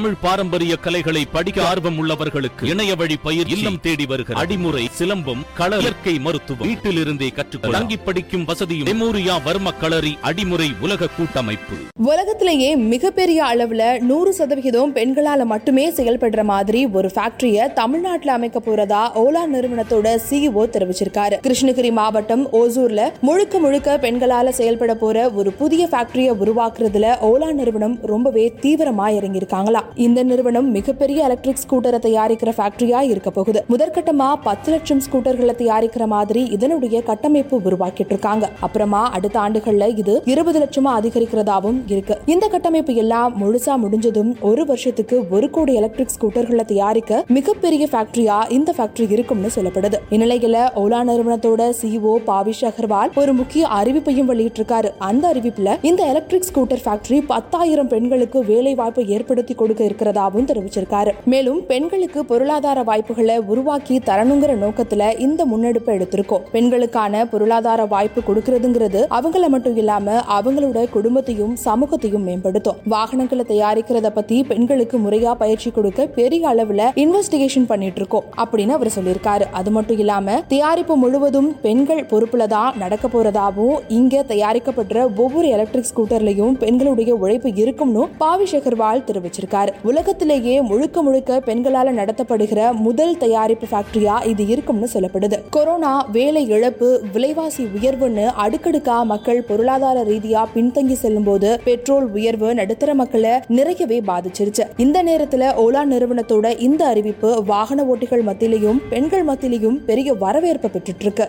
தமிழ் பாரம்பரிய கலைகளை படிக்க ஆர்வம் உள்ளவர்களுக்கு இணைய வழி பயிர் இல்லம் தேடி வருகிற அடிமுறை சிலம்பம் கள இயற்கை மருத்துவம் வீட்டிலிருந்தே கற்றுக்கொள்ள தங்கி படிக்கும் வசதியும் மெமோரியா வர்ம களரி அடிமுறை உலக கூட்டமைப்பு. உலகத்திலேயே மிகப்பெரிய அளவுல நூறு சதவிகிதம் பெண்களால மட்டுமே செயல்படுற மாதிரி ஒரு ஃபேக்டரிய தமிழ்நாட்டுல அமைக்க போறதா ஓலா நிறுவனத்தோட சிஇஓ தெரிவிச்சிருக்காரு. கிருஷ்ணகிரி மாவட்டம் ஓசூர்ல முழுக்க முழுக்க பெண்களால செயல்பட போற ஒரு புதிய ஃபேக்டரிய உருவாக்குறதுல ஓலா நிறுவனம் ரொம்பவே தீவிரமா இறங்கியிருக்காங்களா? இந்த நிறுவனம் மிகப்பெரிய எலக்ட்ரிக் ஸ்கூட்டரை தயாரிக்கிற ஃபேக்டரியா இருக்க போகுது. முதற்கட்டமா பத்து லட்சம் ஸ்கூட்டர்களை தயாரிக்கிற மாதிரி இதனுடைய கட்டமைப்பு உருவாக்கிட்டு இருக்காங்க. அப்புறமா அடுத்த ஆண்டுகள்ல இது இருபது லட்சமா அதிகரிக்கிறதாவும் இருக்கு. இந்த கட்டமைப்பு எல்லாம் முழுசா முடிஞ்சதும் ஒரு வருஷத்துக்கு ஒரு கோடி எலக்ட்ரிக் ஸ்கூட்டர்களை தயாரிக்க மிகப்பெரிய ஃபேக்டரியா இந்த ஃபேக்டரி இருக்கும்னு சொல்லப்படுது. இந்நிலையில ஓலா நிறுவனத்தோட சிஓ பாவிஷ் அகர்வால் ஒரு முக்கிய அறிவிப்பையும் வெளியிட்டிருக்காரு. அந்த அறிவிப்புல இந்த எலக்ட்ரிக் ஸ்கூட்டர் ஃபேக்டரி பத்தாயிரம் பெண்களுக்கு வேலை வாய்ப்பை ஏற்படுத்தி கொடுக்க இருக்கிறதாவும் தெரிவிச்சிருக்காரு. மேலும் பெண்களுக்கு பொருளாதார வாய்ப்புகளை உருவாக்கி தரணுங்கிற நோக்கத்துல இந்த முன்னெடுப்பை எடுத்திருக்கோம். பெண்களுக்கான பொருளாதார வாய்ப்பு கொடுக்கறதுங்கிறது அவங்கள மட்டும் இல்லாம அவங்களோட குடும்பத்தையும் சமூகத்தையும் மேம்படுத்தும். வாகனங்களை தயாரிக்கிறத பத்தி பெண்களுக்கு முறையா பயிற்சி கொடுக்க பெரிய அளவுல இன்வெஸ்டிகேஷன் பண்ணிட்டு இருக்கோம் அப்படின்னு அவர் சொல்லியிருக்காரு. அது மட்டும் இல்லாம தயாரிப்பு முழுவதும் பெண்கள் பொறுப்புல தான் நடக்க போறதாவும் இங்க தயாரிக்கப்படுற ஒவ்வொரு எலக்ட்ரிக் ஸ்கூட்டர்லயும் பெண்களுடைய உழைப்பு இருக்கும்னு பாவி ஷெகர்வால் தெரிவிச்சிருக்காரு. உலகத்திலேயே முழுக்க முழுக்க பெண்களால் நடத்தப்படுகிற முதல் தயாரிப்பு ஃபேக்டரியா இது இருக்கும்னு சொல்லப்படுது. கொரோனா வேலை இழப்பு விலைவாசி உயர்வுன்னு அடுக்கடுக்கா மக்கள் பொருளாதார ரீதியா பின்தங்கி செல்லும் போது பெட்ரோல் உயர்வு நடுத்தர மக்களை நிறையவே பாதிச்சிருச்சு. இந்த நேரத்துல ஓலா நிறுவனத்தோட இந்த அறிவிப்பு வாகன ஓட்டிகள் மத்தியிலையும் பெண்கள் மத்தியிலையும் பெரிய வரவேற்பு பெற்றுட்டு இருக்கு